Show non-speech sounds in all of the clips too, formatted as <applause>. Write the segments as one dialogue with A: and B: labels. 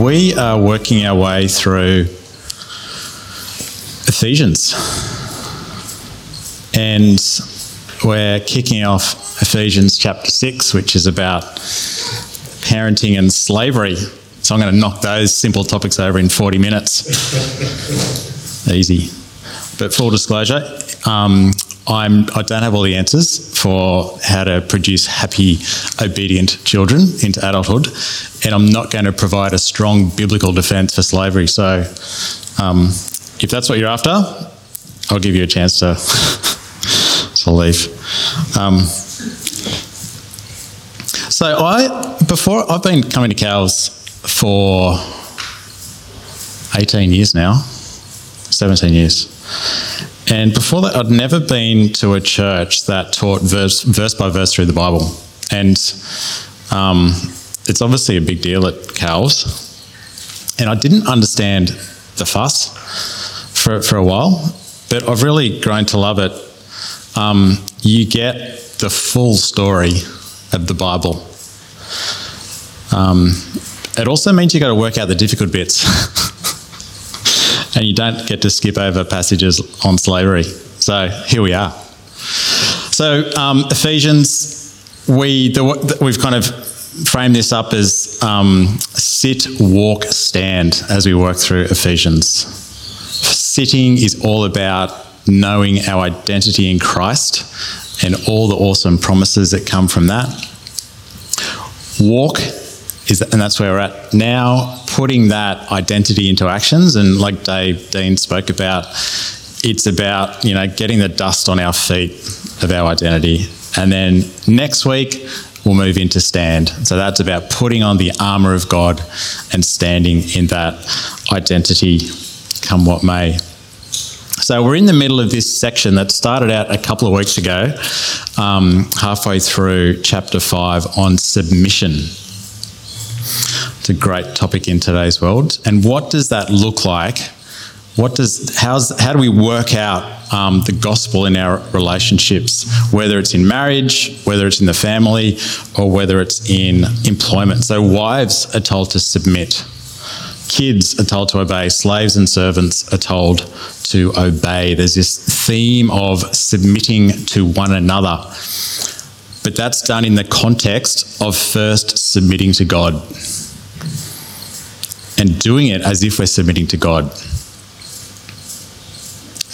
A: we are working our way through Ephesians. And we're kicking off Ephesians chapter 6, which is about parenting and slavery. So I'm going to knock those simple topics over in 40 minutes. <laughs> Easy. But full disclosure, um, I'm, I don't have all the answers for how to produce happy, obedient children into adulthood, and I'm not going to provide a strong biblical defence for slavery. So, um, if that's what you're after, I'll give you a chance to, <laughs> to leave. Um, so, I before I've been coming to cows for 18 years now, 17 years. And before that, I'd never been to a church that taught verse, verse by verse through the Bible. And um, it's obviously a big deal at Cal's. And I didn't understand the fuss for, for a while, but I've really grown to love it. Um, you get the full story of the Bible. Um, it also means you've got to work out the difficult bits. <laughs> and you don't get to skip over passages on slavery. So here we are. So um, Ephesians, we the, we've kind of framed this up as um, sit, walk, stand as we work through Ephesians. Sitting is all about knowing our identity in Christ and all the awesome promises that come from that. Walk is, and that's where we're at now putting that identity into actions. And like Dave Dean spoke about, it's about you know getting the dust on our feet of our identity. And then next week we'll move into stand. So that's about putting on the armor of God and standing in that identity, come what may. So we're in the middle of this section that started out a couple of weeks ago, um, halfway through chapter five on submission. It's a great topic in today's world. And what does that look like? What does how's how do we work out um, the gospel in our relationships, whether it's in marriage, whether it's in the family, or whether it's in employment? So wives are told to submit, kids are told to obey, slaves and servants are told to obey. There's this theme of submitting to one another. But that's done in the context of first submitting to God and doing it as if we're submitting to God.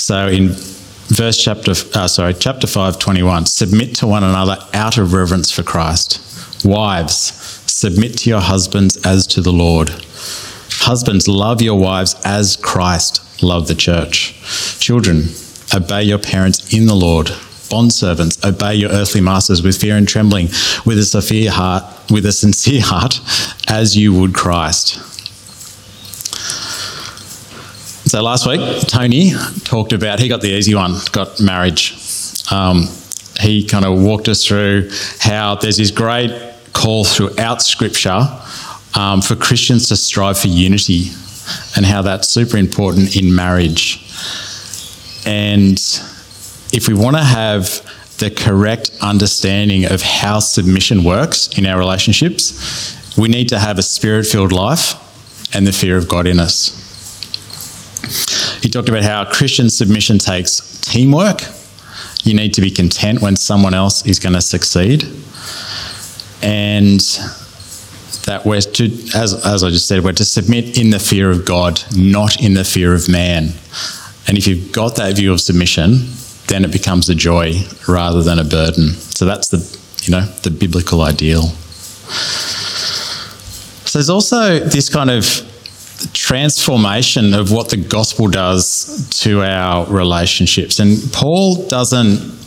A: So in verse chapter uh, sorry chapter 5 21 submit to one another out of reverence for Christ. Wives submit to your husbands as to the Lord. Husbands love your wives as Christ loved the church. Children obey your parents in the Lord. Bondservants obey your earthly masters with fear and trembling with a sincere heart with a sincere <laughs> heart as you would Christ so last week, Tony talked about, he got the easy one, got marriage. Um, he kind of walked us through how there's this great call throughout Scripture um, for Christians to strive for unity and how that's super important in marriage. And if we want to have the correct understanding of how submission works in our relationships, we need to have a spirit filled life and the fear of God in us. He talked about how Christian submission takes teamwork. You need to be content when someone else is going to succeed. And that we're to, as, as I just said, we're to submit in the fear of God, not in the fear of man. And if you've got that view of submission, then it becomes a joy rather than a burden. So that's the, you know, the biblical ideal. So there's also this kind of transformation of what the gospel does to our relationships. And Paul doesn't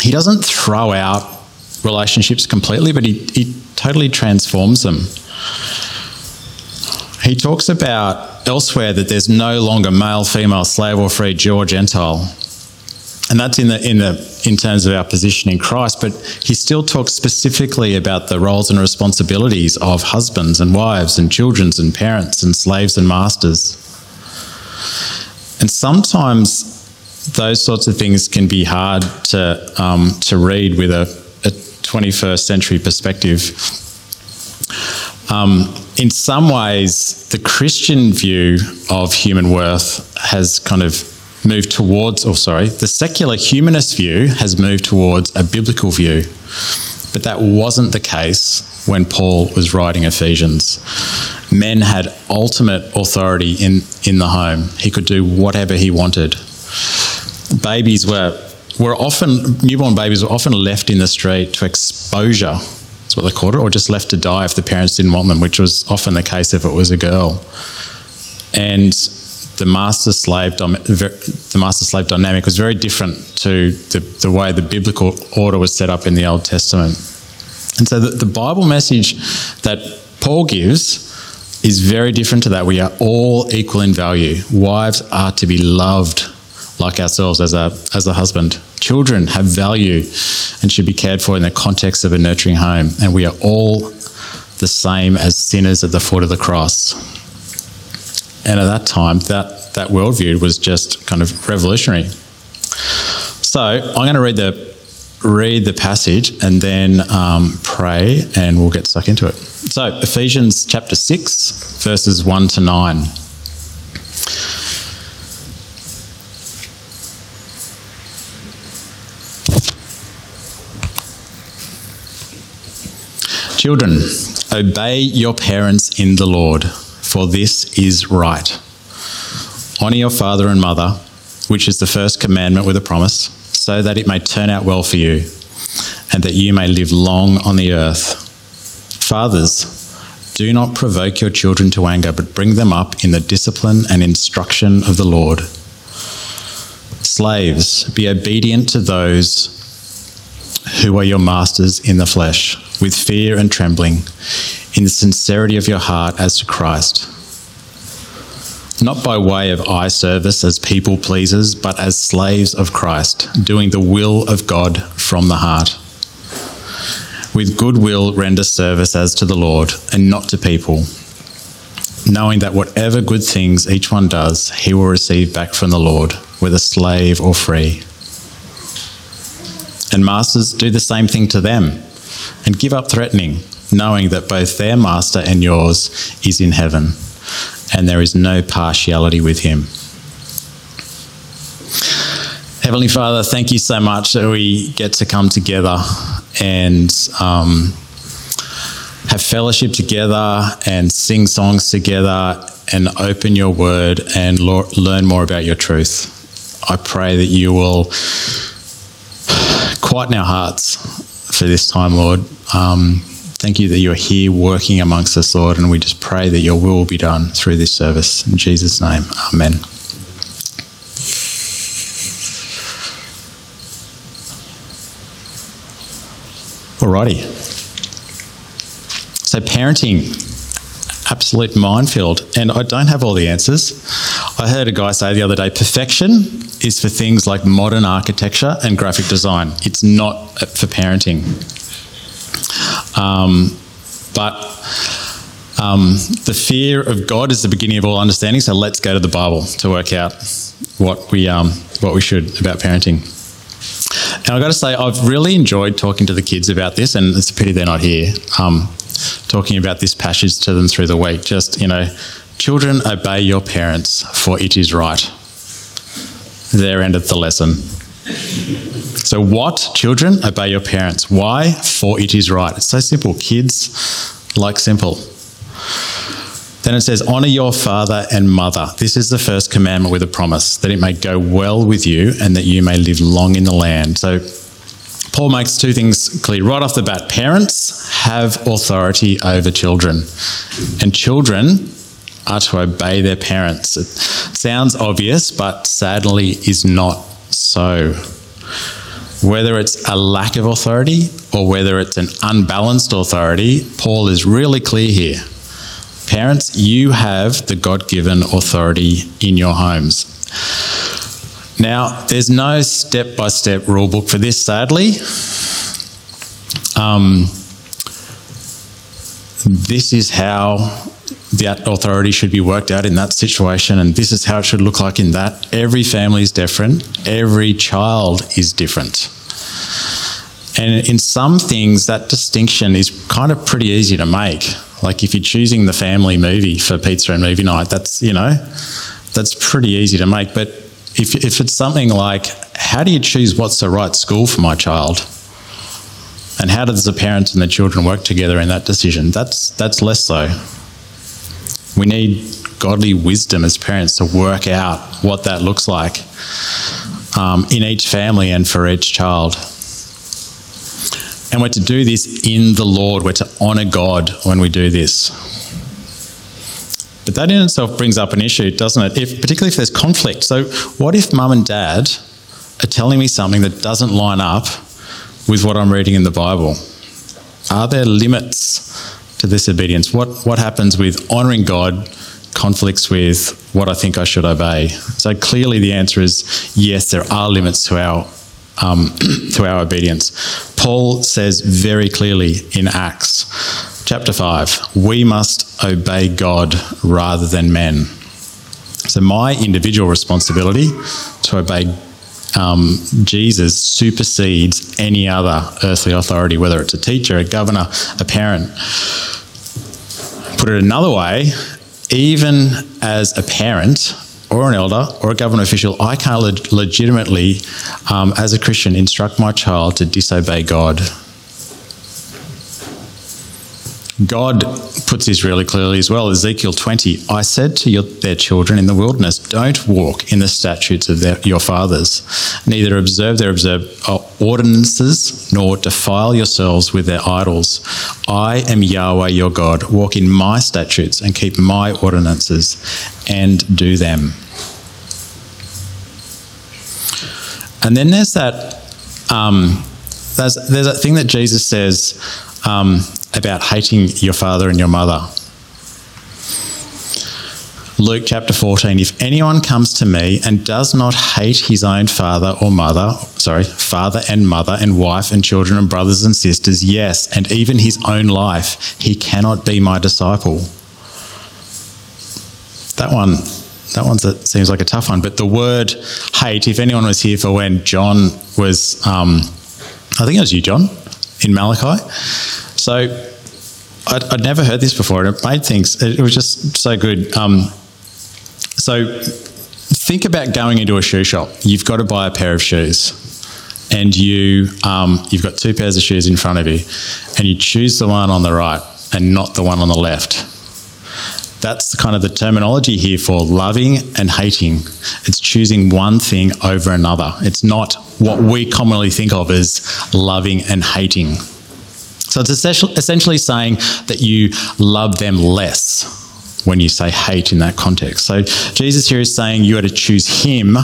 A: he doesn't throw out relationships completely, but he, he totally transforms them. he talks about elsewhere that there's no longer male, female, slave or free, Jew or Gentile. And that's in the in the in terms of our position in Christ, but he still talks specifically about the roles and responsibilities of husbands and wives and children and parents and slaves and masters. And sometimes those sorts of things can be hard to um, to read with a, a 21st century perspective. Um, in some ways, the Christian view of human worth has kind of moved towards, or sorry, the secular humanist view has moved towards a biblical view. But that wasn't the case when Paul was writing Ephesians. Men had ultimate authority in, in the home, he could do whatever he wanted. Babies were, were often, newborn babies were often left in the street to exposure what they called it, or just left to die if the parents didn't want them, which was often the case if it was a girl. And the master slave the master slave dynamic was very different to the, the way the biblical order was set up in the Old Testament. And so the, the Bible message that Paul gives is very different to that. We are all equal in value. Wives are to be loved like ourselves as a as a husband. Children have value and should be cared for in the context of a nurturing home. And we are all the same as sinners at the foot of the cross. And at that time, that, that worldview was just kind of revolutionary. So I'm going to read the read the passage and then um, pray, and we'll get stuck into it. So Ephesians chapter six, verses one to nine. Children, obey your parents in the Lord for this is right. Honour your father and mother, which is the first commandment with a promise, so that it may turn out well for you, and that you may live long on the earth. Fathers, do not provoke your children to anger, but bring them up in the discipline and instruction of the Lord. Slaves, be obedient to those who are your masters in the flesh, with fear and trembling in the sincerity of your heart as to Christ. Not by way of eye service as people pleasers, but as slaves of Christ, doing the will of God from the heart. With good will, render service as to the Lord and not to people, knowing that whatever good things each one does, he will receive back from the Lord, whether slave or free. And masters, do the same thing to them and give up threatening knowing that both their master and yours is in heaven, and there is no partiality with him. Heavenly Father, thank you so much that we get to come together and um, have fellowship together and sing songs together and open your word and lo- learn more about your truth. I pray that you will quieten our hearts for this time, Lord. Um, Thank you that you're here working amongst us, Lord, and we just pray that your will be done through this service. In Jesus' name, amen. Alrighty. So, parenting, absolute minefield. And I don't have all the answers. I heard a guy say the other day perfection is for things like modern architecture and graphic design, it's not for parenting. Um, but um, the fear of God is the beginning of all understanding. So let's go to the Bible to work out what we um, what we should about parenting. And I've got to say, I've really enjoyed talking to the kids about this, and it's a pity they're not here. Um, talking about this passage to them through the week. Just you know, children obey your parents, for it is right. There ended the lesson. So, what, children, obey your parents? Why? For it is right. It's so simple. Kids like simple. Then it says, Honour your father and mother. This is the first commandment with a promise, that it may go well with you and that you may live long in the land. So, Paul makes two things clear right off the bat. Parents have authority over children, and children are to obey their parents. It sounds obvious, but sadly is not so whether it's a lack of authority or whether it's an unbalanced authority, Paul is really clear here. Parents, you have the God given authority in your homes. Now, there's no step by step rule book for this, sadly. Um, this is how that authority should be worked out in that situation, and this is how it should look like in that. Every family is different, every child is different. And in some things, that distinction is kind of pretty easy to make. Like if you're choosing the family movie for pizza and movie night, that's, you know, that's pretty easy to make. But if, if it's something like, how do you choose what's the right school for my child? And how does the parents and the children work together in that decision? That's, that's less so. We need godly wisdom as parents to work out what that looks like um, in each family and for each child. And we're to do this in the Lord. We're to honour God when we do this. But that in itself brings up an issue, doesn't it? If, particularly if there's conflict. So, what if mum and dad are telling me something that doesn't line up with what I'm reading in the Bible? Are there limits to this obedience? What, what happens with honouring God conflicts with what I think I should obey? So, clearly the answer is yes, there are limits to our um, <clears throat> to our obedience. Paul says very clearly in Acts chapter 5 we must obey God rather than men. So, my individual responsibility to obey um, Jesus supersedes any other earthly authority, whether it's a teacher, a governor, a parent. Put it another way, even as a parent, or an elder or a government official, I can't le- legitimately, um, as a Christian, instruct my child to disobey God. God puts this really clearly as well. Ezekiel 20 I said to your, their children in the wilderness, Don't walk in the statutes of their, your fathers, neither observe their observe, uh, ordinances, nor defile yourselves with their idols. I am Yahweh your God. Walk in my statutes and keep my ordinances and do them. And then there's that. Um, there's, there's that thing that Jesus says um, about hating your father and your mother. Luke chapter 14 If anyone comes to me and does not hate his own father or mother, sorry, father and mother and wife and children and brothers and sisters, yes, and even his own life, he cannot be my disciple. That one, that one seems like a tough one. But the word hate, if anyone was here for when John was, um, I think it was you, John, in Malachi. So I'd, I'd, never heard this before, and it made things, it was just so good. Um, so think about going into a shoe shop. You've got to buy a pair of shoes, and you, um, you've got two pairs of shoes in front of you, and you choose the one on the right and not the one on the left. That's kind of the terminology here for loving and hating. It's choosing one thing over another. It's not what we commonly think of as loving and hating. So it's essentially saying that you love them less when you say hate in that context. So Jesus here is saying you are to choose him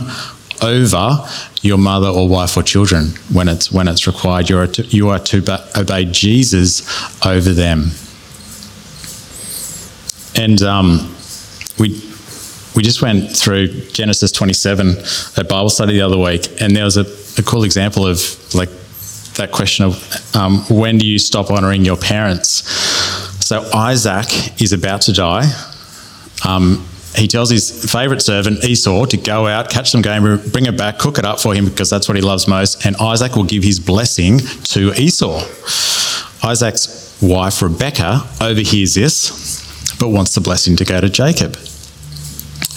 A: over your mother or wife or children when it's when it's required. You are to, you are to obey Jesus over them. And um, we we just went through Genesis 27 at Bible study the other week, and there was a, a cool example of like that question of um, when do you stop honouring your parents? So Isaac is about to die. Um, he tells his favourite servant Esau to go out, catch some game, bring it back, cook it up for him because that's what he loves most, and Isaac will give his blessing to Esau. Isaac's wife Rebecca overhears this, but wants the blessing to go to Jacob,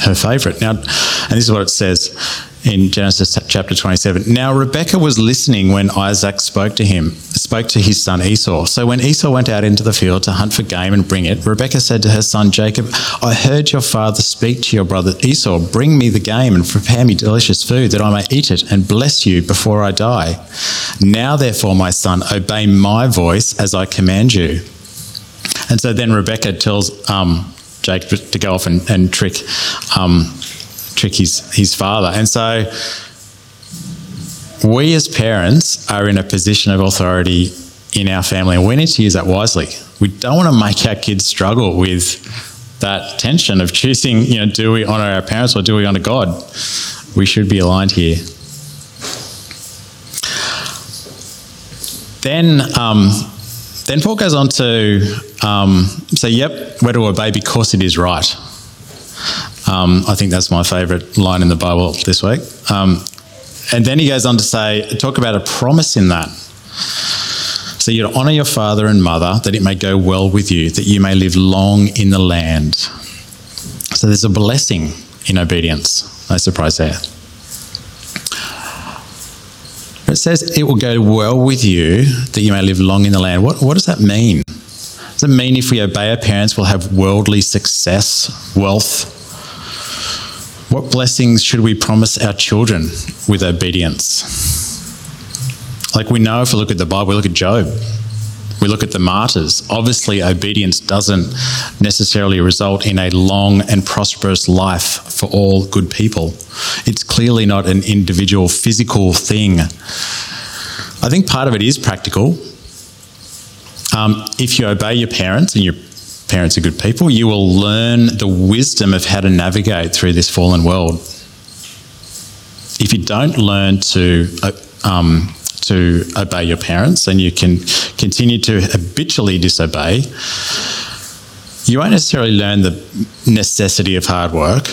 A: her favourite. Now, and this is what it says in Genesis chapter 27. Now Rebekah was listening when Isaac spoke to him, spoke to his son Esau. So when Esau went out into the field to hunt for game and bring it, Rebekah said to her son Jacob, I heard your father speak to your brother Esau, bring me the game and prepare me delicious food that I may eat it and bless you before I die. Now therefore, my son, obey my voice as I command you. And so then Rebekah tells um, Jacob to go off and, and trick um, trick his, his father. And so we as parents are in a position of authority in our family, and we need to use that wisely. We don't want to make our kids struggle with that tension of choosing, you know, do we honor our parents or do we honor God? We should be aligned here. Then, um, then Paul goes on to um, say, yep, we're to obey because it is right. Um, I think that's my favourite line in the Bible this week. Um, and then he goes on to say, talk about a promise in that. So you're honour your father and mother, that it may go well with you, that you may live long in the land. So there's a blessing in obedience. No surprise there. It says it will go well with you, that you may live long in the land. What, what does that mean? Does it mean if we obey our parents, we'll have worldly success, wealth? What blessings should we promise our children with obedience? Like we know if we look at the Bible, we look at Job, we look at the martyrs. Obviously, obedience doesn't necessarily result in a long and prosperous life for all good people. It's clearly not an individual physical thing. I think part of it is practical. Um, if you obey your parents and your parents are good people, you will learn the wisdom of how to navigate through this fallen world. If you don't learn to uh, um, to obey your parents and you can continue to habitually disobey, you won't necessarily learn the necessity of hard work,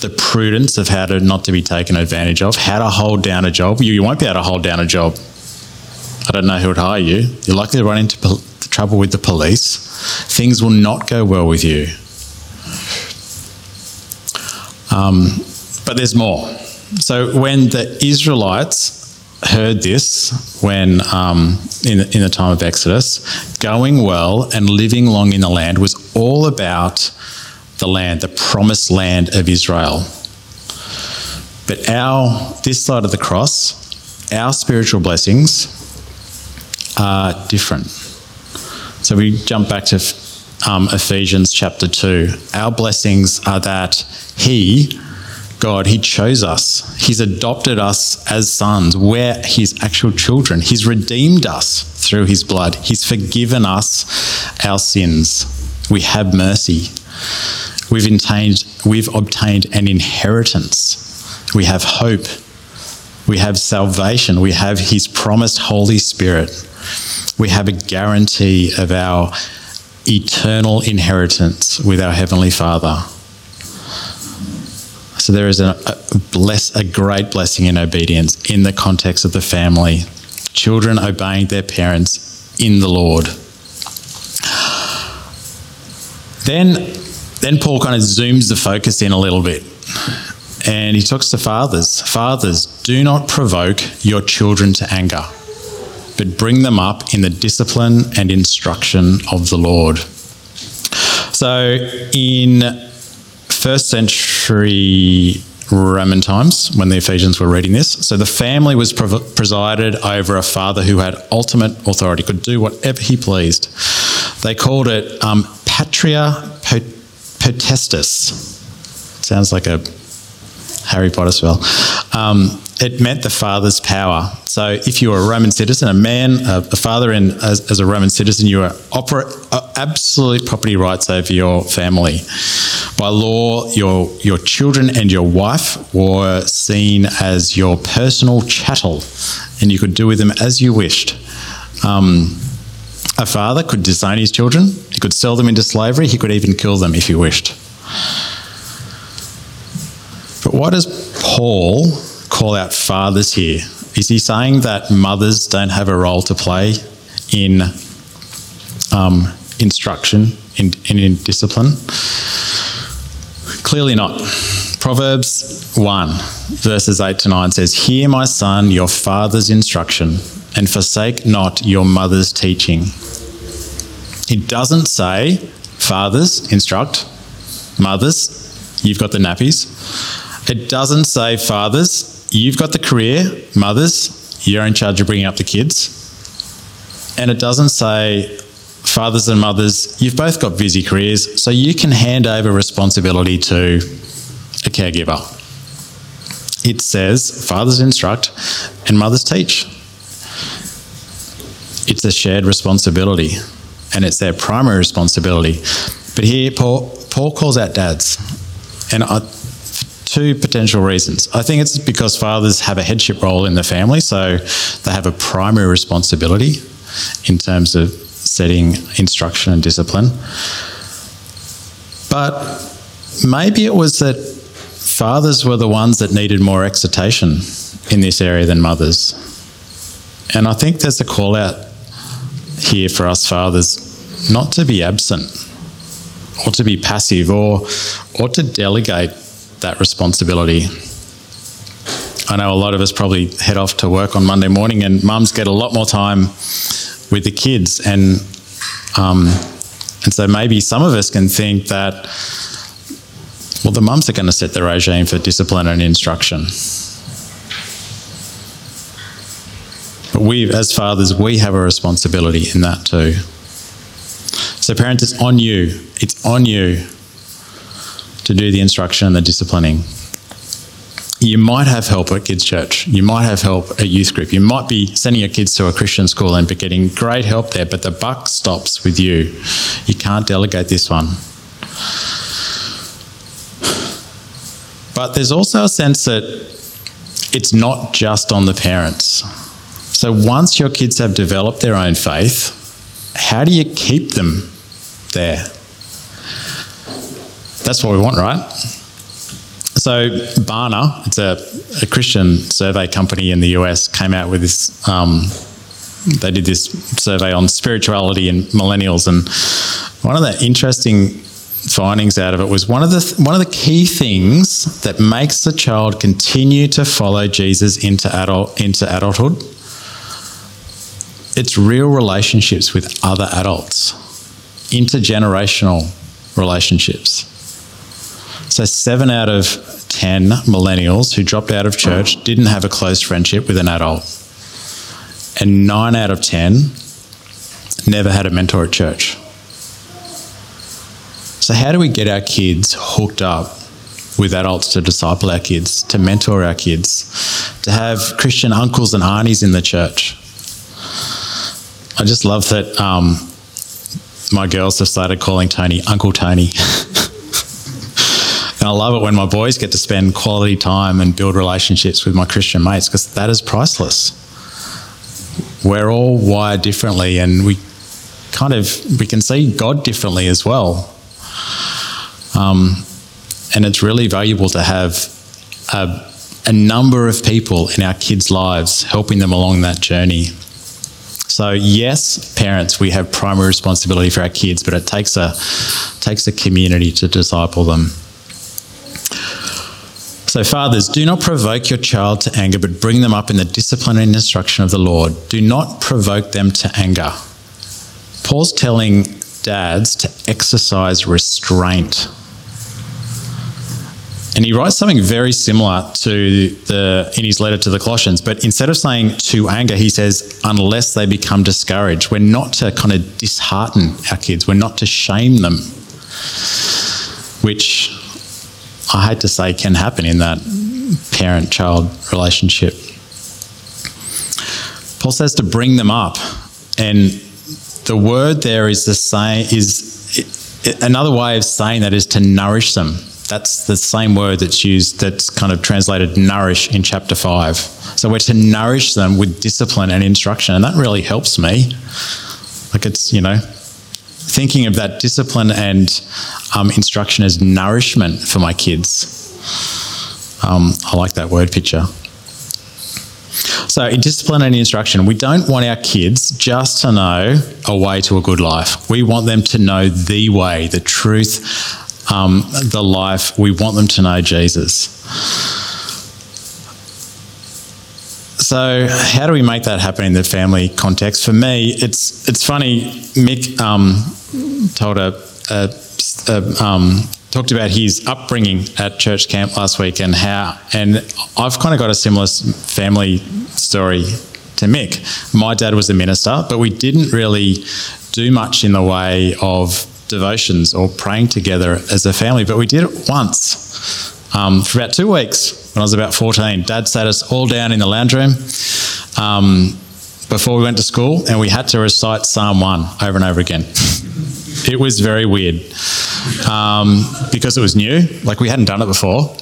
A: the prudence of how to not to be taken advantage of, how to hold down a job. You, you won't be able to hold down a job. I don't know who would hire you. You're likely to run into pol- trouble with the police. Things will not go well with you. Um, but there's more. So when the Israelites heard this when um, in, in the time of Exodus. Going well and living long in the land was all about the land, the promised land of Israel. But our this side of the cross, our spiritual blessings are different. So we jump back to um, Ephesians chapter 2. Our blessings are that He, God, He chose us. He's adopted us as sons. We're His actual children. He's redeemed us through His blood. He's forgiven us our sins. We have mercy. We've obtained, we've obtained an inheritance. We have hope. We have salvation. We have His promised Holy Spirit. We have a guarantee of our eternal inheritance with our Heavenly Father. So there is a, a, bless, a great blessing in obedience in the context of the family. Children obeying their parents in the Lord. Then, then Paul kind of zooms the focus in a little bit. And he talks to fathers. Fathers, do not provoke your children to anger, but bring them up in the discipline and instruction of the Lord. So, in first century Roman times when the Ephesians were reading this. So the family was presided over a father who had ultimate authority, could do whatever he pleased. They called it um, patria potestas. Sounds like a Harry Potter spell. Um, it meant the father's power. So if you were a Roman citizen, a man, a, a father, and as, as, a Roman citizen, you were opera, uh, absolute property rights over your family. By law, your your children and your wife were seen as your personal chattel, and you could do with them as you wished. Um, a father could disown his children. He could sell them into slavery. He could even kill them if he wished. But what does Paul call out fathers here? Is he saying that mothers don't have a role to play in um, instruction, in, in, in discipline? Clearly not. Proverbs 1, verses 8 to 9 says, Hear, my son, your father's instruction, and forsake not your mother's teaching. It doesn't say, Fathers, instruct, mothers, you've got the nappies. It doesn't say, Fathers, you've got the career, mothers, you're in charge of bringing up the kids. And it doesn't say, fathers and mothers, you've both got busy careers, so you can hand over responsibility to a caregiver. It says fathers instruct and mothers teach. It's a shared responsibility and it's their primary responsibility. But here, Paul, Paul calls out dads. And I, two potential reasons. I think it's because fathers have a headship role in the family, so they have a primary responsibility in terms of setting instruction and discipline. But maybe it was that fathers were the ones that needed more exhortation in this area than mothers. And I think there's a call out here for us fathers not to be absent or to be passive or or to delegate that responsibility. I know a lot of us probably head off to work on Monday morning and mums get a lot more time with the kids. And um, and so maybe some of us can think that well the mums are going to set the regime for discipline and instruction. But we as fathers we have a responsibility in that too. So parents it's on you. It's on you to do the instruction and the disciplining you might have help at kids' church. You might have help at youth group. You might be sending your kids to a Christian school and be getting great help there, but the buck stops with you. You can't delegate this one. But there's also a sense that it's not just on the parents. So once your kids have developed their own faith, how do you keep them there? That's what we want, right? So Barna, it's a, a, Christian survey company in the US, came out with this. Um, they did this survey on spirituality and millennials, and one of the interesting findings out of it was one of the one of the key things that makes the child continue to follow Jesus into adult into adulthood. It's real relationships with other adults, intergenerational relationships. So, seven out of 10 millennials who dropped out of church didn't have a close friendship with an adult. And nine out of 10 never had a mentor at church. So, how do we get our kids hooked up with adults to disciple our kids, to mentor our kids, to have Christian uncles and aunties in the church? I just love that um, my girls have started calling Tony Uncle Tony. <laughs> And I love it when my boys get to spend quality time and build relationships with my Christian mates because that is priceless. We're all wired differently and we kind of we can see God differently as well. Um, and it's really valuable to have a, a number of people in our kids' lives helping them along that journey. So yes, parents, we have primary responsibility for our kids, but it takes a takes a community to disciple them. So, fathers, do not provoke your child to anger, but bring them up in the discipline and instruction of the Lord. Do not provoke them to anger. Paul's telling dads to exercise restraint. And he writes something very similar to the in his letter to the Colossians, but instead of saying to anger, he says, unless they become discouraged. We're not to kind of dishearten our kids, we're not to shame them, which I hate to say can happen in that parent child relationship. Paul says to bring them up, and the word there is the same is another way of saying that is to nourish them. That's the same word that's used that's kind of translated nourish in chapter 5. So we're to nourish them with discipline and instruction, and that really helps me. Like it's, you know, thinking of that discipline and um, instruction as nourishment for my kids. Um, I like that word picture. So, in discipline and instruction, we don't want our kids just to know a way to a good life. We want them to know the way, the truth, um, the life. We want them to know Jesus. So, how do we make that happen in the family context? For me, it's it's funny. Mick um, told a, a, a um, talked about his upbringing at church camp last week and how, and I've kind of got a similar family story to Mick. My dad was a minister, but we didn't really do much in the way of devotions or praying together as a family, but we did it once um, for about two weeks when I was about 14. Dad sat us all down in the lounge room um, before we went to school, and we had to recite Psalm 1 over and over again. It was very weird um, because it was new. Like we hadn't done it before.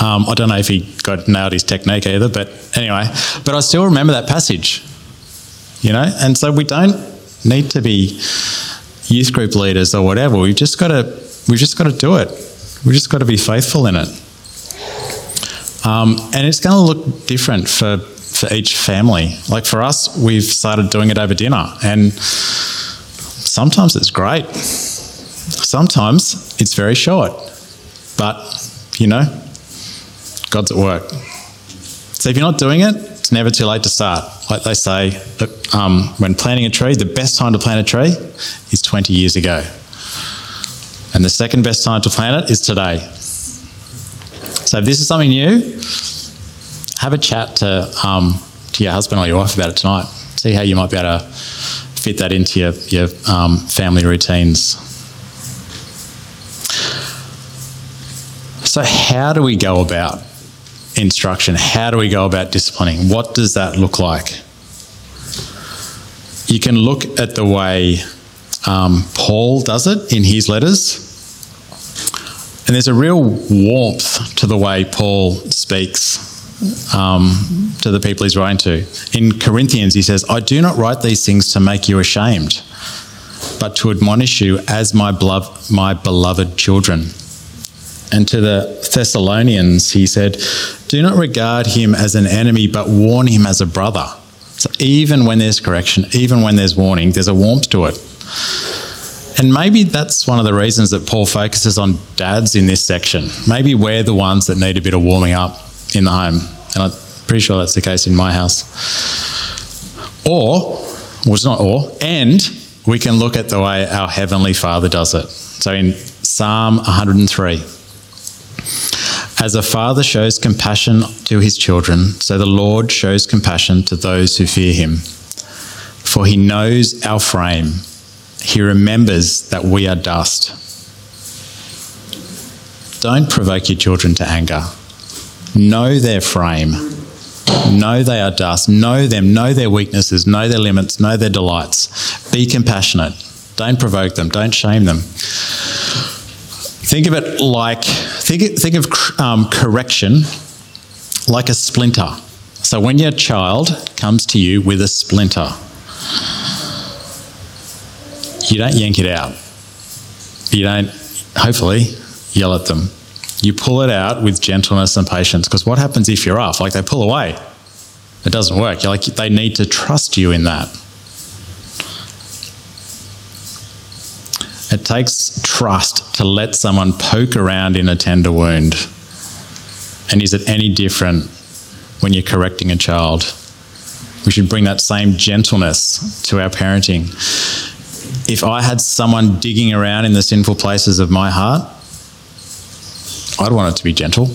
A: Um, I don't know if he got nailed his technique either, but anyway. But I still remember that passage, you know. And so we don't need to be youth group leaders or whatever. We've just got to we've just got to do it. We've just got to be faithful in it. Um, and it's going to look different for for each family. Like for us, we've started doing it over dinner, and sometimes it's great. Sometimes it's very short, but you know, God's at work. So if you're not doing it, it's never too late to start. Like they say, um, when planting a tree, the best time to plant a tree is 20 years ago. And the second best time to plan it is today. So if this is something new, have a chat to, um, to your husband or your wife about it tonight. See how you might be able to fit that into your, your um, family routines. So, how do we go about instruction? How do we go about disciplining? What does that look like? You can look at the way um, Paul does it in his letters. And there's a real warmth to the way Paul speaks um, to the people he's writing to. In Corinthians, he says, I do not write these things to make you ashamed, but to admonish you as my, beloved, my beloved children. And to the Thessalonians, he said, Do not regard him as an enemy, but warn him as a brother. So even when there's correction, even when there's warning, there's a warmth to it. And maybe that's one of the reasons that Paul focuses on dads in this section. Maybe we're the ones that need a bit of warming up in the home. And I'm pretty sure that's the case in my house. Or, well, it's not or, and we can look at the way our Heavenly Father does it. So in Psalm 103, as a father shows compassion to his children, so the Lord shows compassion to those who fear him. For he knows our frame, he remembers that we are dust. Don't provoke your children to anger. Know their frame. Know they are dust. Know them. Know their weaknesses. Know their limits. Know their delights. Be compassionate. Don't provoke them. Don't shame them. Think of it like think think of um, correction like a splinter. So when your child comes to you with a splinter, you don't yank it out. You don't, hopefully, yell at them. You pull it out with gentleness and patience. Because what happens if you're off? Like they pull away. It doesn't work. You're like they need to trust you in that. It takes trust to let someone poke around in a tender wound. And is it any different when you're correcting a child? We should bring that same gentleness to our parenting. If I had someone digging around in the sinful places of my heart, I'd want it to be gentle.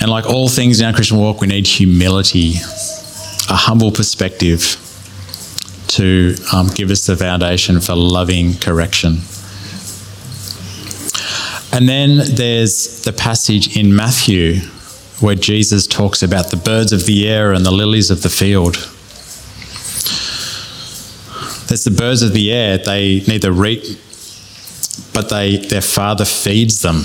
A: And like all things in our Christian walk, we need humility, a humble perspective to um, give us the foundation for loving correction. And then there's the passage in Matthew where Jesus talks about the birds of the air and the lilies of the field. There's the birds of the air, they neither reap, but they, their father feeds them.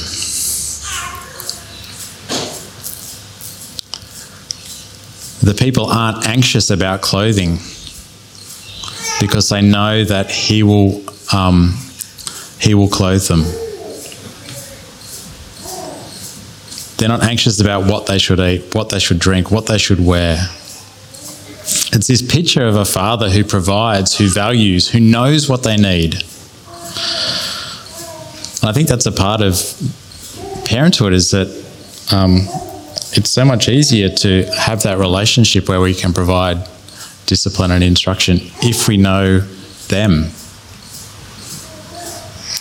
A: The people aren't anxious about clothing because they know that He will, um, he will clothe them. They're not anxious about what they should eat, what they should drink, what they should wear. It's this picture of a father who provides, who values, who knows what they need. And I think that's a part of parenthood is that um, it's so much easier to have that relationship where we can provide discipline and instruction if we know them,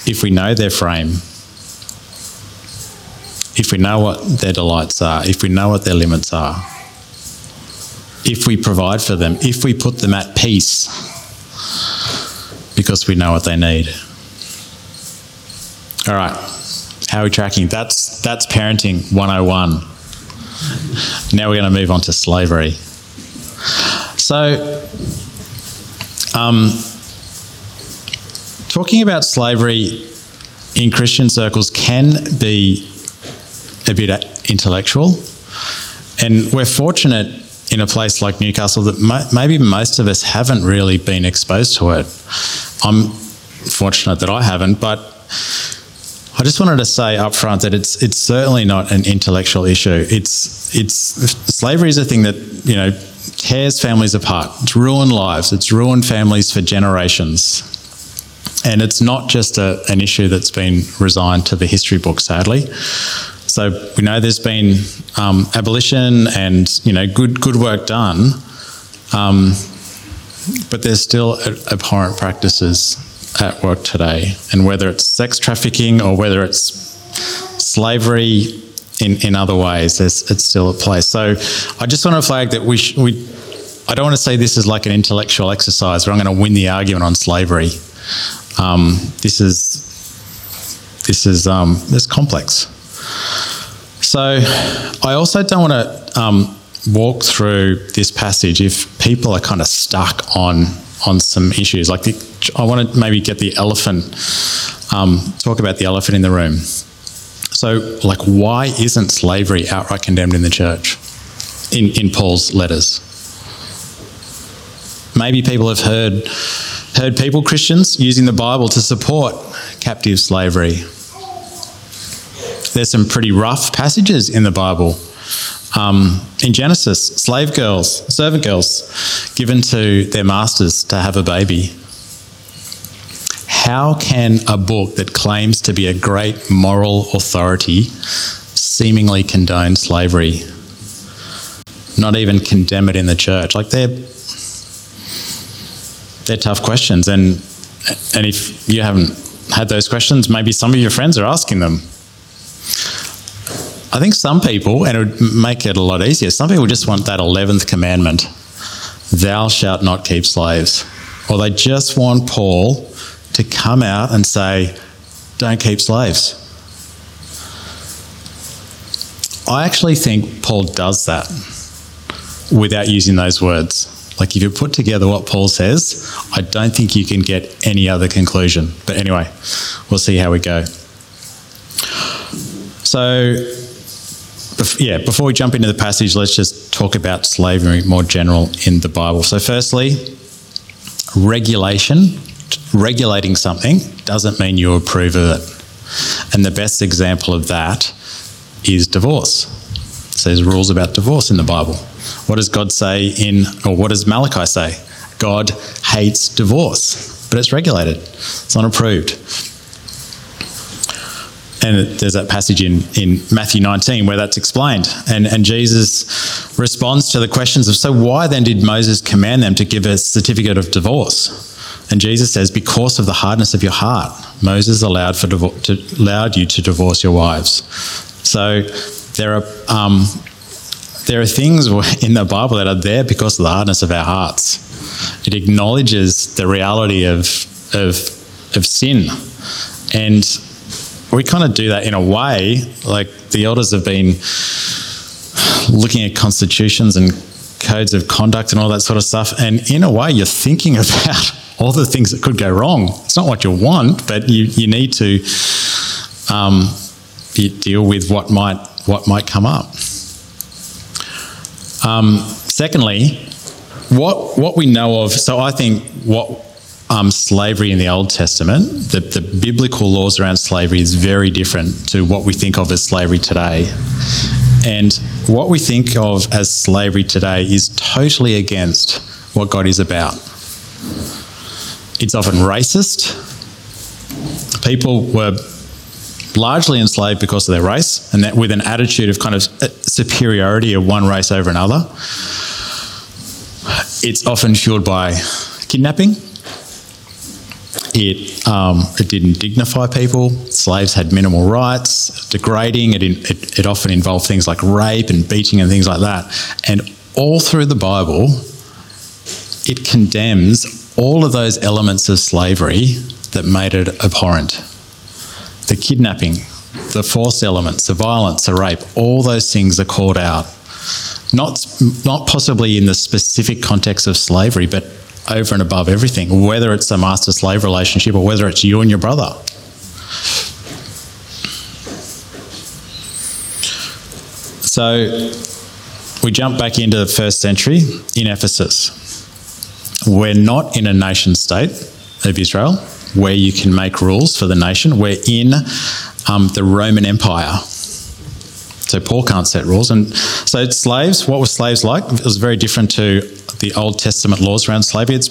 A: if we know their frame, if we know what their delights are, if we know what their limits are, if we provide for them, if we put them at peace because we know what they need. All right, how are we tracking? That's, that's parenting 101. Now we're going to move on to slavery. So, um, talking about slavery in Christian circles can be a bit intellectual. And we're fortunate in a place like Newcastle that mo- maybe most of us haven't really been exposed to it. I'm fortunate that I haven't, but I just wanted to say up front that it's it's certainly not an intellectual issue. It's it's slavery is a thing that you know tears families apart. It's ruined lives. It's ruined families for generations. And it's not just a, an issue that's been resigned to the history book, sadly. So we know there's been um, abolition and you know good good work done, um, but there's still abhorrent practices at work today. And whether it's sex trafficking or whether it's slavery in, in other ways, it's still at play. So I just want to flag that we, sh- we I don't want to say this is like an intellectual exercise where I'm going to win the argument on slavery. Um, this is this is um, this complex. So I also don't want to um, walk through this passage if people are kind of stuck on on some issues. Like the, I want to maybe get the elephant, um, talk about the elephant in the room. So, like, why isn't slavery outright condemned in the church, in, in Paul's letters? Maybe people have heard heard people, Christians, using the Bible to support captive slavery. There's some pretty rough passages in the Bible. Um, in Genesis, slave girls, servant girls, given to their masters to have a baby. How can a book that claims to be a great moral authority seemingly condone slavery? Not even condemn it in the church. Like they're they're tough questions, and and if you haven't had those questions, maybe some of your friends are asking them. I think some people, and it would make it a lot easier, some people just want that 11th commandment thou shalt not keep slaves. Or they just want Paul to come out and say, don't keep slaves. I actually think Paul does that without using those words. Like, if you put together what Paul says, I don't think you can get any other conclusion. But anyway, we'll see how we go. So, yeah, before we jump into the passage, let's just talk about slavery more general in the Bible. So, firstly, regulation, regulating something doesn't mean you approve of it. And the best example of that is divorce. It says rules about divorce in the Bible. What does God say in, or what does Malachi say? God hates divorce, but it's regulated, it's unapproved. And there's that passage in, in Matthew 19 where that's explained. And, and Jesus responds to the questions of, so why then did Moses command them to give a certificate of divorce? And Jesus says, because of the hardness of your heart, Moses allowed, for to, allowed you to divorce your wives. So there are um, there are things <laughs> in the Bible that are there because of the hardness of our hearts. It acknowledges the reality of, of, of sin. And we kind of do that in a way, like the elders have been looking at constitutions and codes of conduct and all that sort of stuff. And in a way, you're thinking <laughs> about all the things that could go wrong. It's not what you want, but you, you need to um, deal with what might, what might come up. Um, secondly, what what we know of, so I think what um, slavery in the Old Testament, the, the biblical laws around slavery is very different to what we think of as slavery today. And what we think of as slavery today is totally against what God is about. It's often racist. People were largely enslaved because of their race, and that with an attitude of kind of uh, superiority of one race over another. It's often fueled by kidnapping. It, um, it didn't dignify people. Slaves had minimal rights, degrading. It, it, it often involved things like rape and beating and things like that. And all through the Bible, it condemns all of those elements of slavery that made it abhorrent the kidnapping, the forced elements, the violence, the rape, all those things are called out. Not, not possibly in the specific context of slavery, but over and above everything, whether it's a master slave relationship or whether it's you and your brother. So we jump back into the first century in Ephesus. We're not in a nation state of Israel where you can make rules for the nation. We're in um, the Roman Empire. So Paul can't set rules. And so slaves, what were slaves like? It was very different to the Old Testament laws around slavery. It's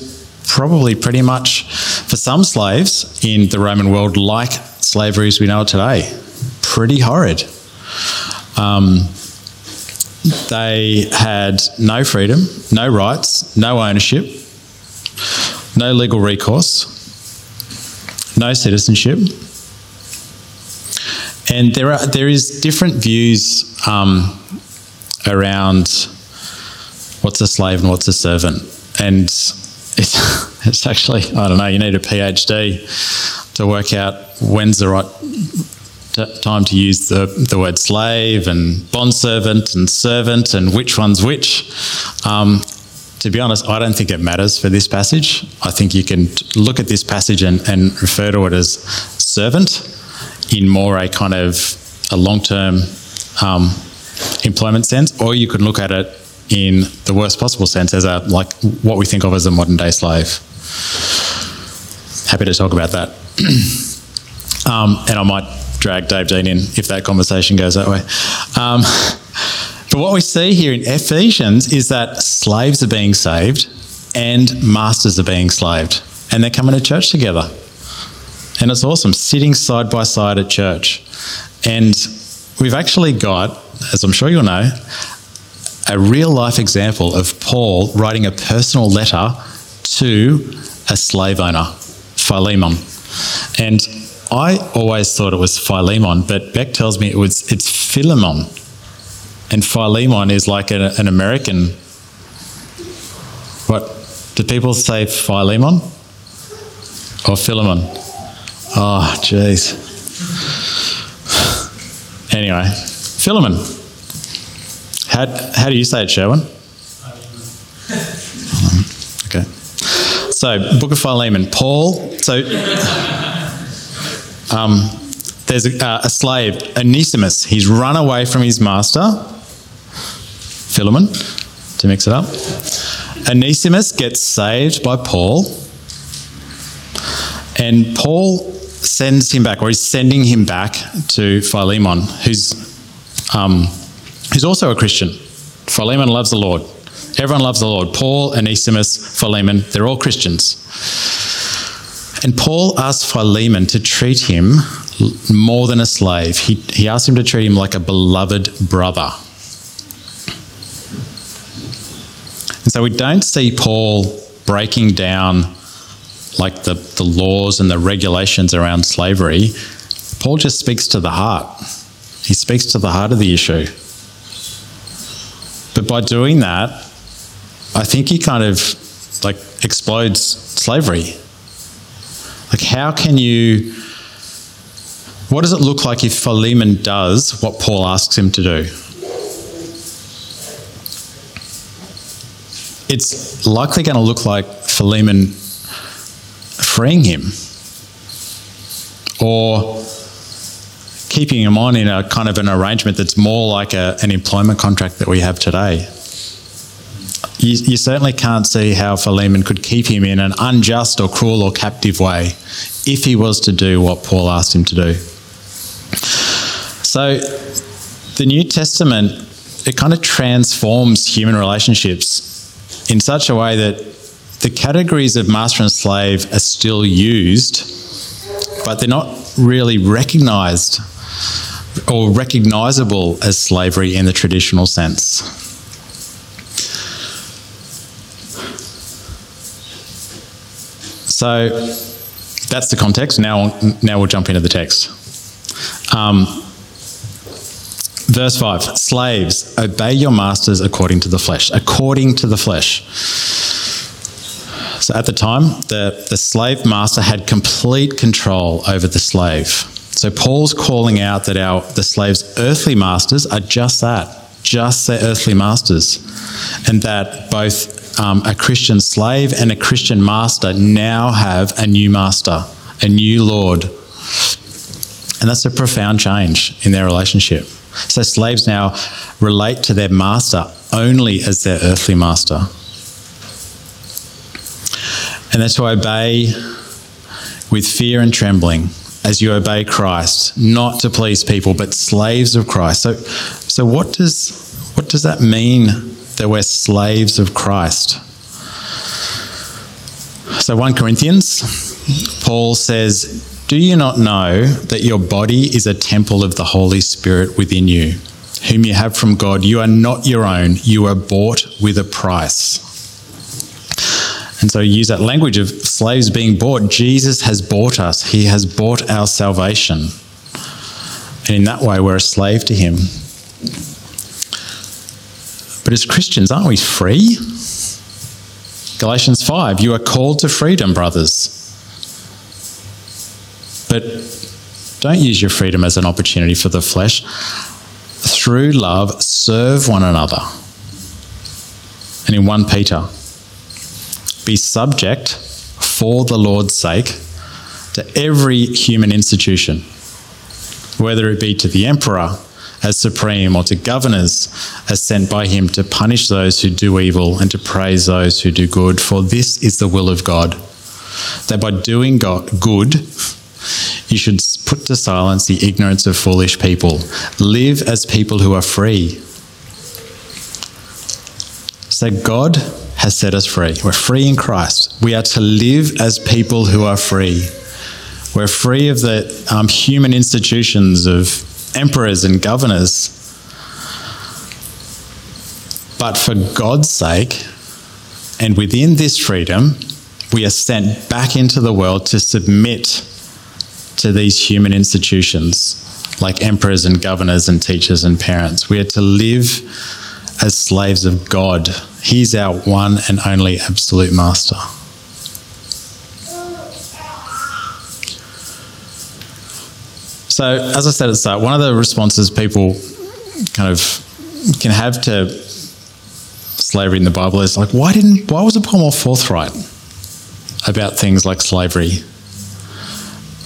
A: probably pretty much, for some slaves in the Roman world, like slavery as we know it today. Pretty horrid. Um, they had no freedom, no rights, no ownership, no legal recourse, no citizenship. And there are there is different views um, around what's a slave and what's a servant, and it's, <laughs> it's actually I don't know. You need a PhD to work out when's the right t- time to use the, the word slave and bond servant and servant and which one's which. Um, to be honest, I don't think it matters for this passage. I think you can look at this passage and, and refer to it as servant in more a kind of a long term um, employment sense, or you could look at it in the worst possible sense as a like what we think of as a modern day slave. Happy to talk about that. <clears throat> um, and I might drag Dave Dean in if that conversation goes that way. Um, <laughs> but what we see here in Ephesians is that slaves are being saved and masters are being slaved, and they're coming to church together. And it's awesome, sitting side by side at church. And we've actually got, as I'm sure you'll know, a real life example of Paul writing a personal letter to a slave owner, Philemon. And I always thought it was Philemon, but Beck tells me it was it's Philemon. And Philemon is like a, an American. What do people say, Philemon or Philemon? Oh, jeez. Anyway, Philemon. How, how do you say it, Sherwin? <laughs> Okay. So, Book of Philemon. Paul. So. Um, there's a, uh, a, slave, Onesimus. He's run away from his master, Philemon, to mix it up. Onesimus gets saved by Paul, and Paul sends him back, or he's sending him back to Philemon, who's um, who's also a Christian. Philemon loves the Lord. Everyone loves the Lord. Paul, Onesimus, Philemon, they're all Christians. And Paul asked Philemon to treat him more than a slave. He, he asked him to treat him like a beloved brother. And so we don't see Paul breaking down like the, the laws and the regulations around slavery. Paul just speaks to the heart. He speaks to the heart of the issue. But by doing that, I think he kind of like explodes slavery. Like, how can you, what does it look like if Philemon does what Paul asks him to do? It's likely going to look like Philemon freeing him or keeping him on in a kind of an arrangement that's more like a, an employment contract that we have today. You, you, certainly can't see how Philemon could keep him in an unjust or cruel or captive way if he was to do what Paul asked him to do. So, the New Testament, it kind of transforms human relationships in such a way that the categories of master and slave are still used, but they're not really recognized or recognizable as slavery in the traditional sense. So that's the context. Now, now we'll jump into the text. Um, verse 5 Slaves, obey your masters according to the flesh. According to the flesh. So at the time, the, the slave master had complete control over the slave. So Paul's calling out that our the slave's earthly masters are just that, just their earthly masters, and that both um, a Christian slave and a Christian master now have a new master, a new Lord. And that's a profound change in their relationship. So slaves now relate to their master only as their earthly master. And they're to obey with fear and trembling as you obey Christ, not to please people, but slaves of Christ. So, so what does what does that mean that we're slaves of Christ? So 1 Corinthians, Paul says, Do you not know that your body is a temple of the Holy Spirit within you, whom you have from God? You are not your own, you are bought with a price. And so use that language of slaves being bought. Jesus has bought us, He has bought our salvation. And in that way, we're a slave to Him. But as Christians, aren't we free? Galatians 5 You are called to freedom, brothers. But don't use your freedom as an opportunity for the flesh. Through love, serve one another. And in 1 Peter, be subject for the Lord's sake to every human institution, whether it be to the emperor as supreme or to governors as sent by him to punish those who do evil and to praise those who do good. For this is the will of God, that by doing God good, you should put to silence the ignorance of foolish people. Live as people who are free. So God has set us free. We're free in Christ. We are to live as people who are free. We're free of the um, human institutions of emperors and governors. But for God's sake, and within this freedom, we are sent back into the world to submit to these human institutions like emperors and governors and teachers and parents. We are to live as slaves of God. He's our one and only absolute master. So, as I said at the start, one of the responses people kind of can have to slavery in the Bible is like, why didn't, why was Paul more forthright about things like slavery?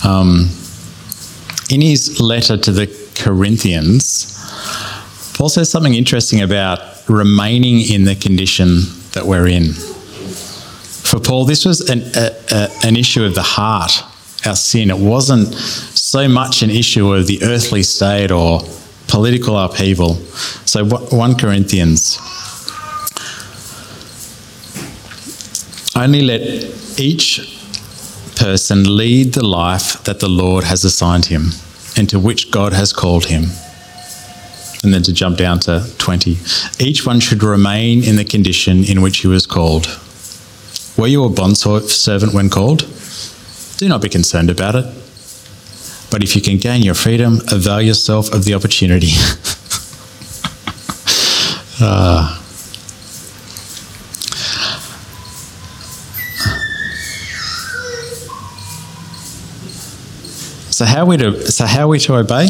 A: Um, in his letter to the Corinthians, Says something interesting about remaining in the condition that we're in. For Paul, this was an, a, a, an issue of the heart, our sin. It wasn't so much an issue of the earthly state or political upheaval. So, 1 Corinthians. Only let each person lead the life that the Lord has assigned him and to which God has called him. And then to jump down to 20. Each one should remain in the condition in which he was called. Were you a bond servant when called? Do not be concerned about it. But if you can gain your freedom, avail yourself of the opportunity. uh, <laughs> so how are we to so how are we to obey?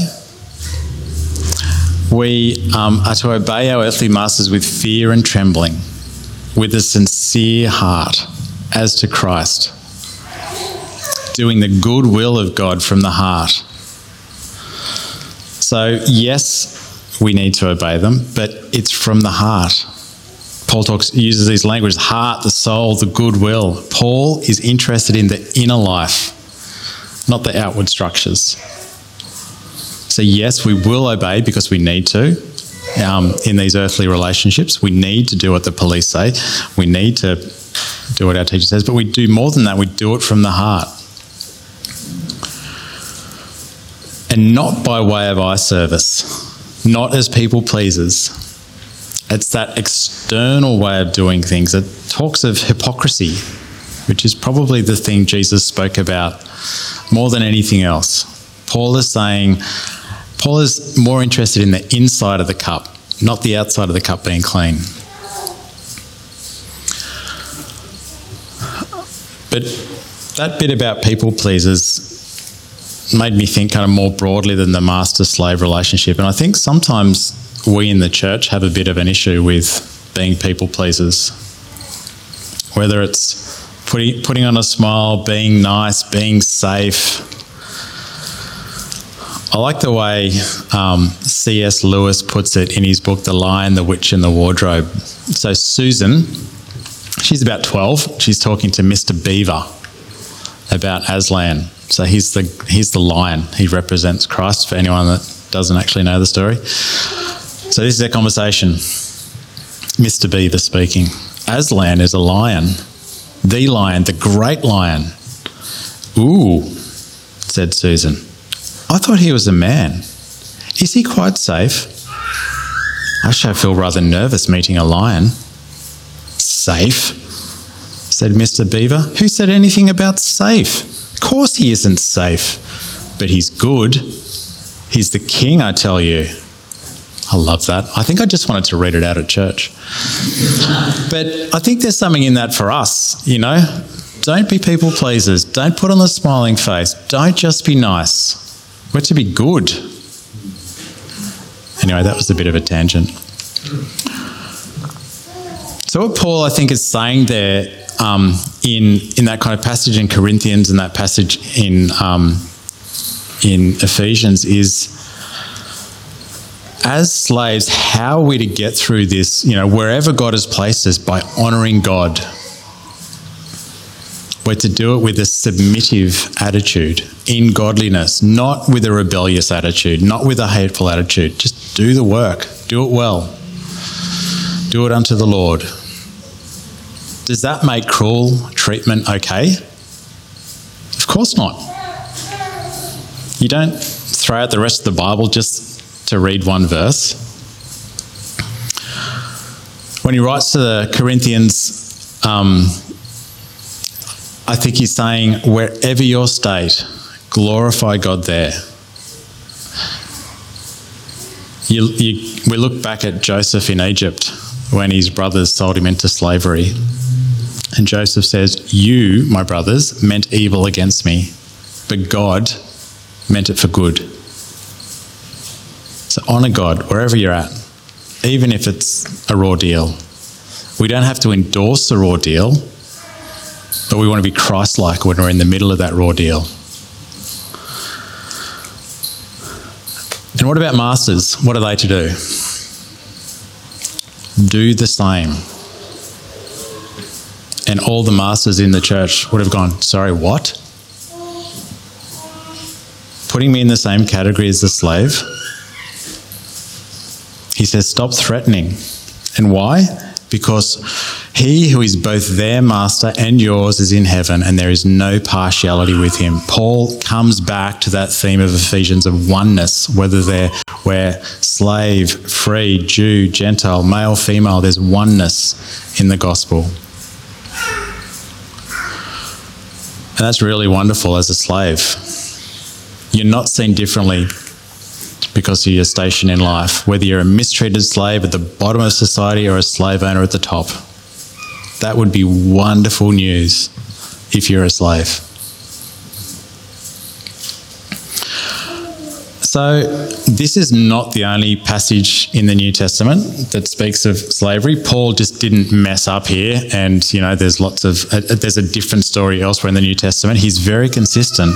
A: We um, are to obey our earthly masters with fear and trembling, with a sincere heart, as to Christ doing the good will of God from the heart. So, yes, we need to obey them, but it's from the heart. Paul talks uses these languages heart, the soul, the goodwill. Paul is interested in the inner life, not the outward structures. So, yes, we will obey because we need to um, in these earthly relationships. We need to do what the police say, we need to do what our teacher says, but we do more than that. We do it from the heart. and not by way of eye service, not as people pleasers. It's that external way of doing things. It talks of hypocrisy, which is probably the thing Jesus spoke about more than anything else. Paul is saying, Paul is more interested in the inside of the cup, not the outside of the cup being clean. But that bit about people pleasers made me think kind of more broadly than the master slave relationship. And I think sometimes we in the church have a bit of an issue with being people pleasers. whether it's putting, putting on a smile, being nice, being safe. I like the way um, C.S. Lewis puts it in his book, The Lion, the Witch, and the Wardrobe. So, Susan, she's about 12. She's talking to Mr. Beaver about Aslan. So, he's the, he's the lion. He represents Christ for anyone that doesn't actually know the story. So, this is their conversation. Mr. Beaver speaking. Aslan is a lion, the lion, the great lion. Ooh, said Susan. I thought he was a man. Is he quite safe? I shall feel rather nervous meeting a lion. Safe? said Mr. Beaver. Who said anything about safe? Of course he isn't safe, but he's good. He's the king, I tell you. I love that. I think I just wanted to read it out at church. But I think there's something in that for us, you know? Don't be people pleasers. Don't put on the smiling face. Don't just be nice. We're to be good. Anyway, that was a bit of a tangent. So, what Paul, I think, is saying there um, in, in that kind of passage in Corinthians and that passage in, um, in Ephesians is as slaves, how are we to get through this, you know, wherever God has placed us by honouring God? We're to do it with a submissive attitude in godliness, not with a rebellious attitude, not with a hateful attitude. Just do the work, do it well, do it unto the Lord. Does that make cruel treatment okay? Of course not. You don't throw out the rest of the Bible just to read one verse. When he writes to the Corinthians, um, I think he's saying, wherever your state, glorify God there. You, you, we look back at Joseph in Egypt when his brothers sold him into slavery. And Joseph says, You, my brothers, meant evil against me, but God meant it for good. So honour God wherever you're at, even if it's a raw deal. We don't have to endorse a raw deal, but we want to be Christ like when we're in the middle of that raw deal. And what about masters? What are they to do? Do the same. And all the masters in the church would have gone, Sorry, what? Putting me in the same category as the slave? He says, Stop threatening. And why? Because he who is both their master and yours is in heaven, and there is no partiality with him. Paul comes back to that theme of Ephesians of oneness, whether they're where slave, free, Jew, Gentile, male, female, there's oneness in the gospel. And that's really wonderful as a slave. You're not seen differently because of your station in life, whether you're a mistreated slave at the bottom of society or a slave owner at the top. That would be wonderful news if you're a slave. So, this is not the only passage in the New Testament that speaks of slavery. Paul just didn't mess up here, and you know, there's lots of uh, there's a different story elsewhere in the New Testament. He's very consistent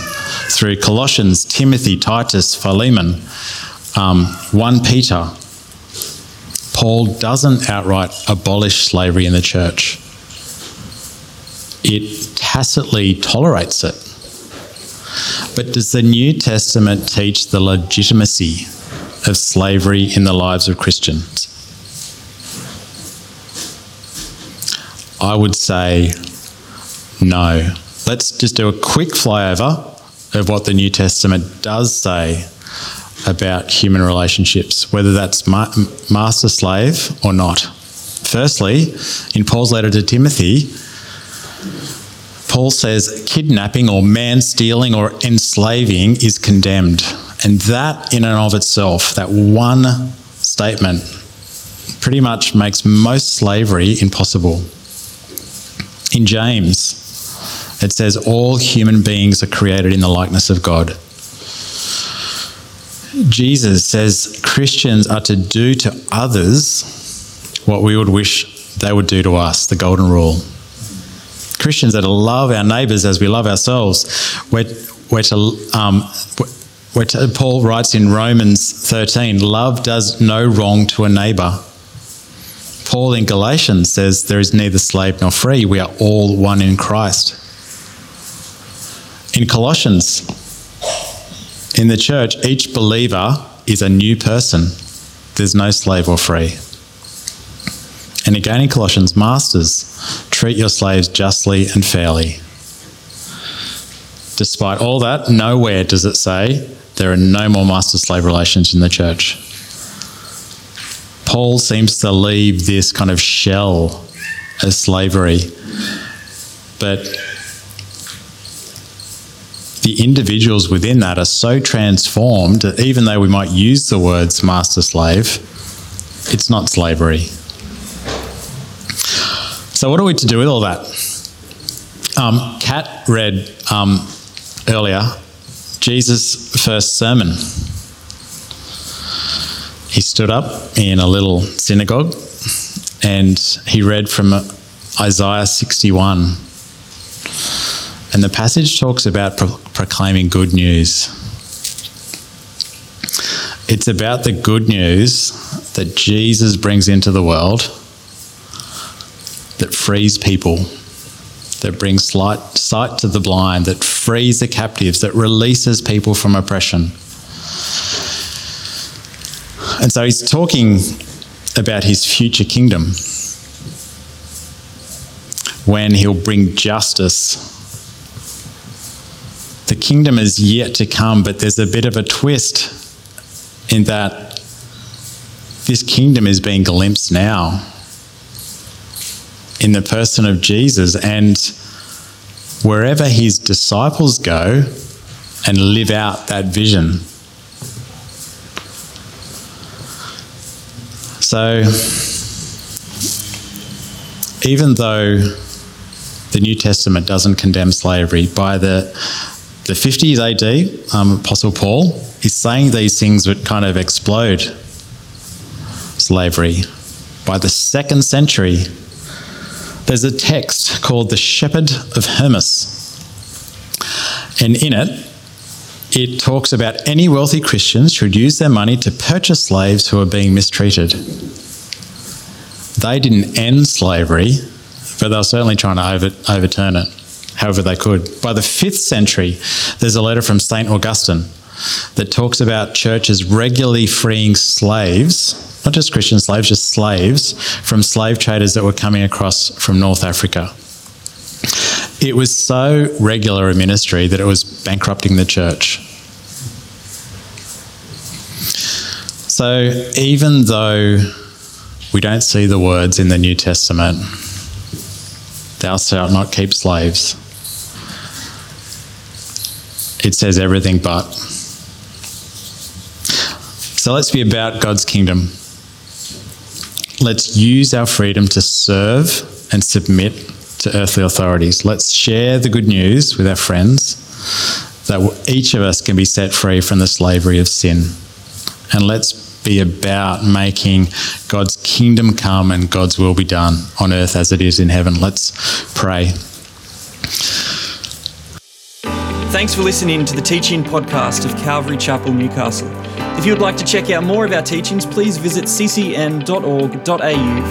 A: through Colossians, Timothy, Titus, Philemon, um, 1 Peter. Paul doesn't outright abolish slavery in the church, it tacitly tolerates it. But does the New Testament teach the legitimacy of slavery in the lives of Christians? I would say no. Let's just do a quick flyover of what the New Testament does say about human relationships, whether that's ma- master slave or not. Firstly, in Paul's letter to Timothy, Paul says kidnapping or man stealing or enslaving is condemned. And that, in and of itself, that one statement, pretty much makes most slavery impossible. In James, it says, All human beings are created in the likeness of God. Jesus says Christians are to do to others what we would wish they would do to us, the golden rule. Christians are to love our neighbours as we love ourselves. We're, we're to, um, we're to, Paul writes in Romans 13, love does no wrong to a neighbour. Paul in Galatians says there is neither slave nor free. We are all one in Christ. In Colossians, in the church, each believer is a new person. There's no slave or free. And again in Colossians, masters, treat your slaves justly and fairly. Despite all that, nowhere does it say there are no more master slave relations in the church. Paul seems to leave this kind of shell as slavery, but the individuals within that are so transformed that even though we might use the words master slave, it's not slavery. So, what are we to do with all that? Um, Kat read um, earlier Jesus' first sermon. He stood up in a little synagogue and he read from Isaiah 61. And the passage talks about pro- proclaiming good news. It's about the good news that Jesus brings into the world frees people, that brings sight, sight to the blind, that frees the captives, that releases people from oppression. And so he's talking about his future kingdom when he'll bring justice the kingdom is yet to come, but there's a bit of a twist in that this kingdom is being glimpsed now in the person of Jesus. And wherever his disciples go and live out that vision. So, even though the New Testament doesn't condemn slavery, by the the 50s AD, um, Apostle Paul is saying these things would kind of explode slavery. By the second century, there's a text called the Shepherd of Hermas. And in it, it talks about any wealthy Christians should use their money to purchase slaves who are being mistreated. They didn't end slavery, but they were certainly trying to over, overturn it however they could. By the fifth century, there's a letter from St. Augustine that talks about churches regularly freeing slaves, not just Christian slaves, just slaves, from slave traders that were coming across from North Africa. It was so regular a ministry that it was bankrupting the church. So even though we don't see the words in the New Testament, thou shalt not keep slaves, it says everything but. So let's be about God's kingdom. Let's use our freedom to serve and submit to earthly authorities. Let's share the good news with our friends that each of us can be set free from the slavery of sin. And let's be about making God's kingdom come and God's will be done on earth as it is in heaven. Let's pray.
B: Thanks for listening to the teaching podcast of Calvary Chapel, Newcastle. If you would like to check out more of our teachings, please visit ccn.org.au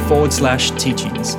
B: forward slash teachings.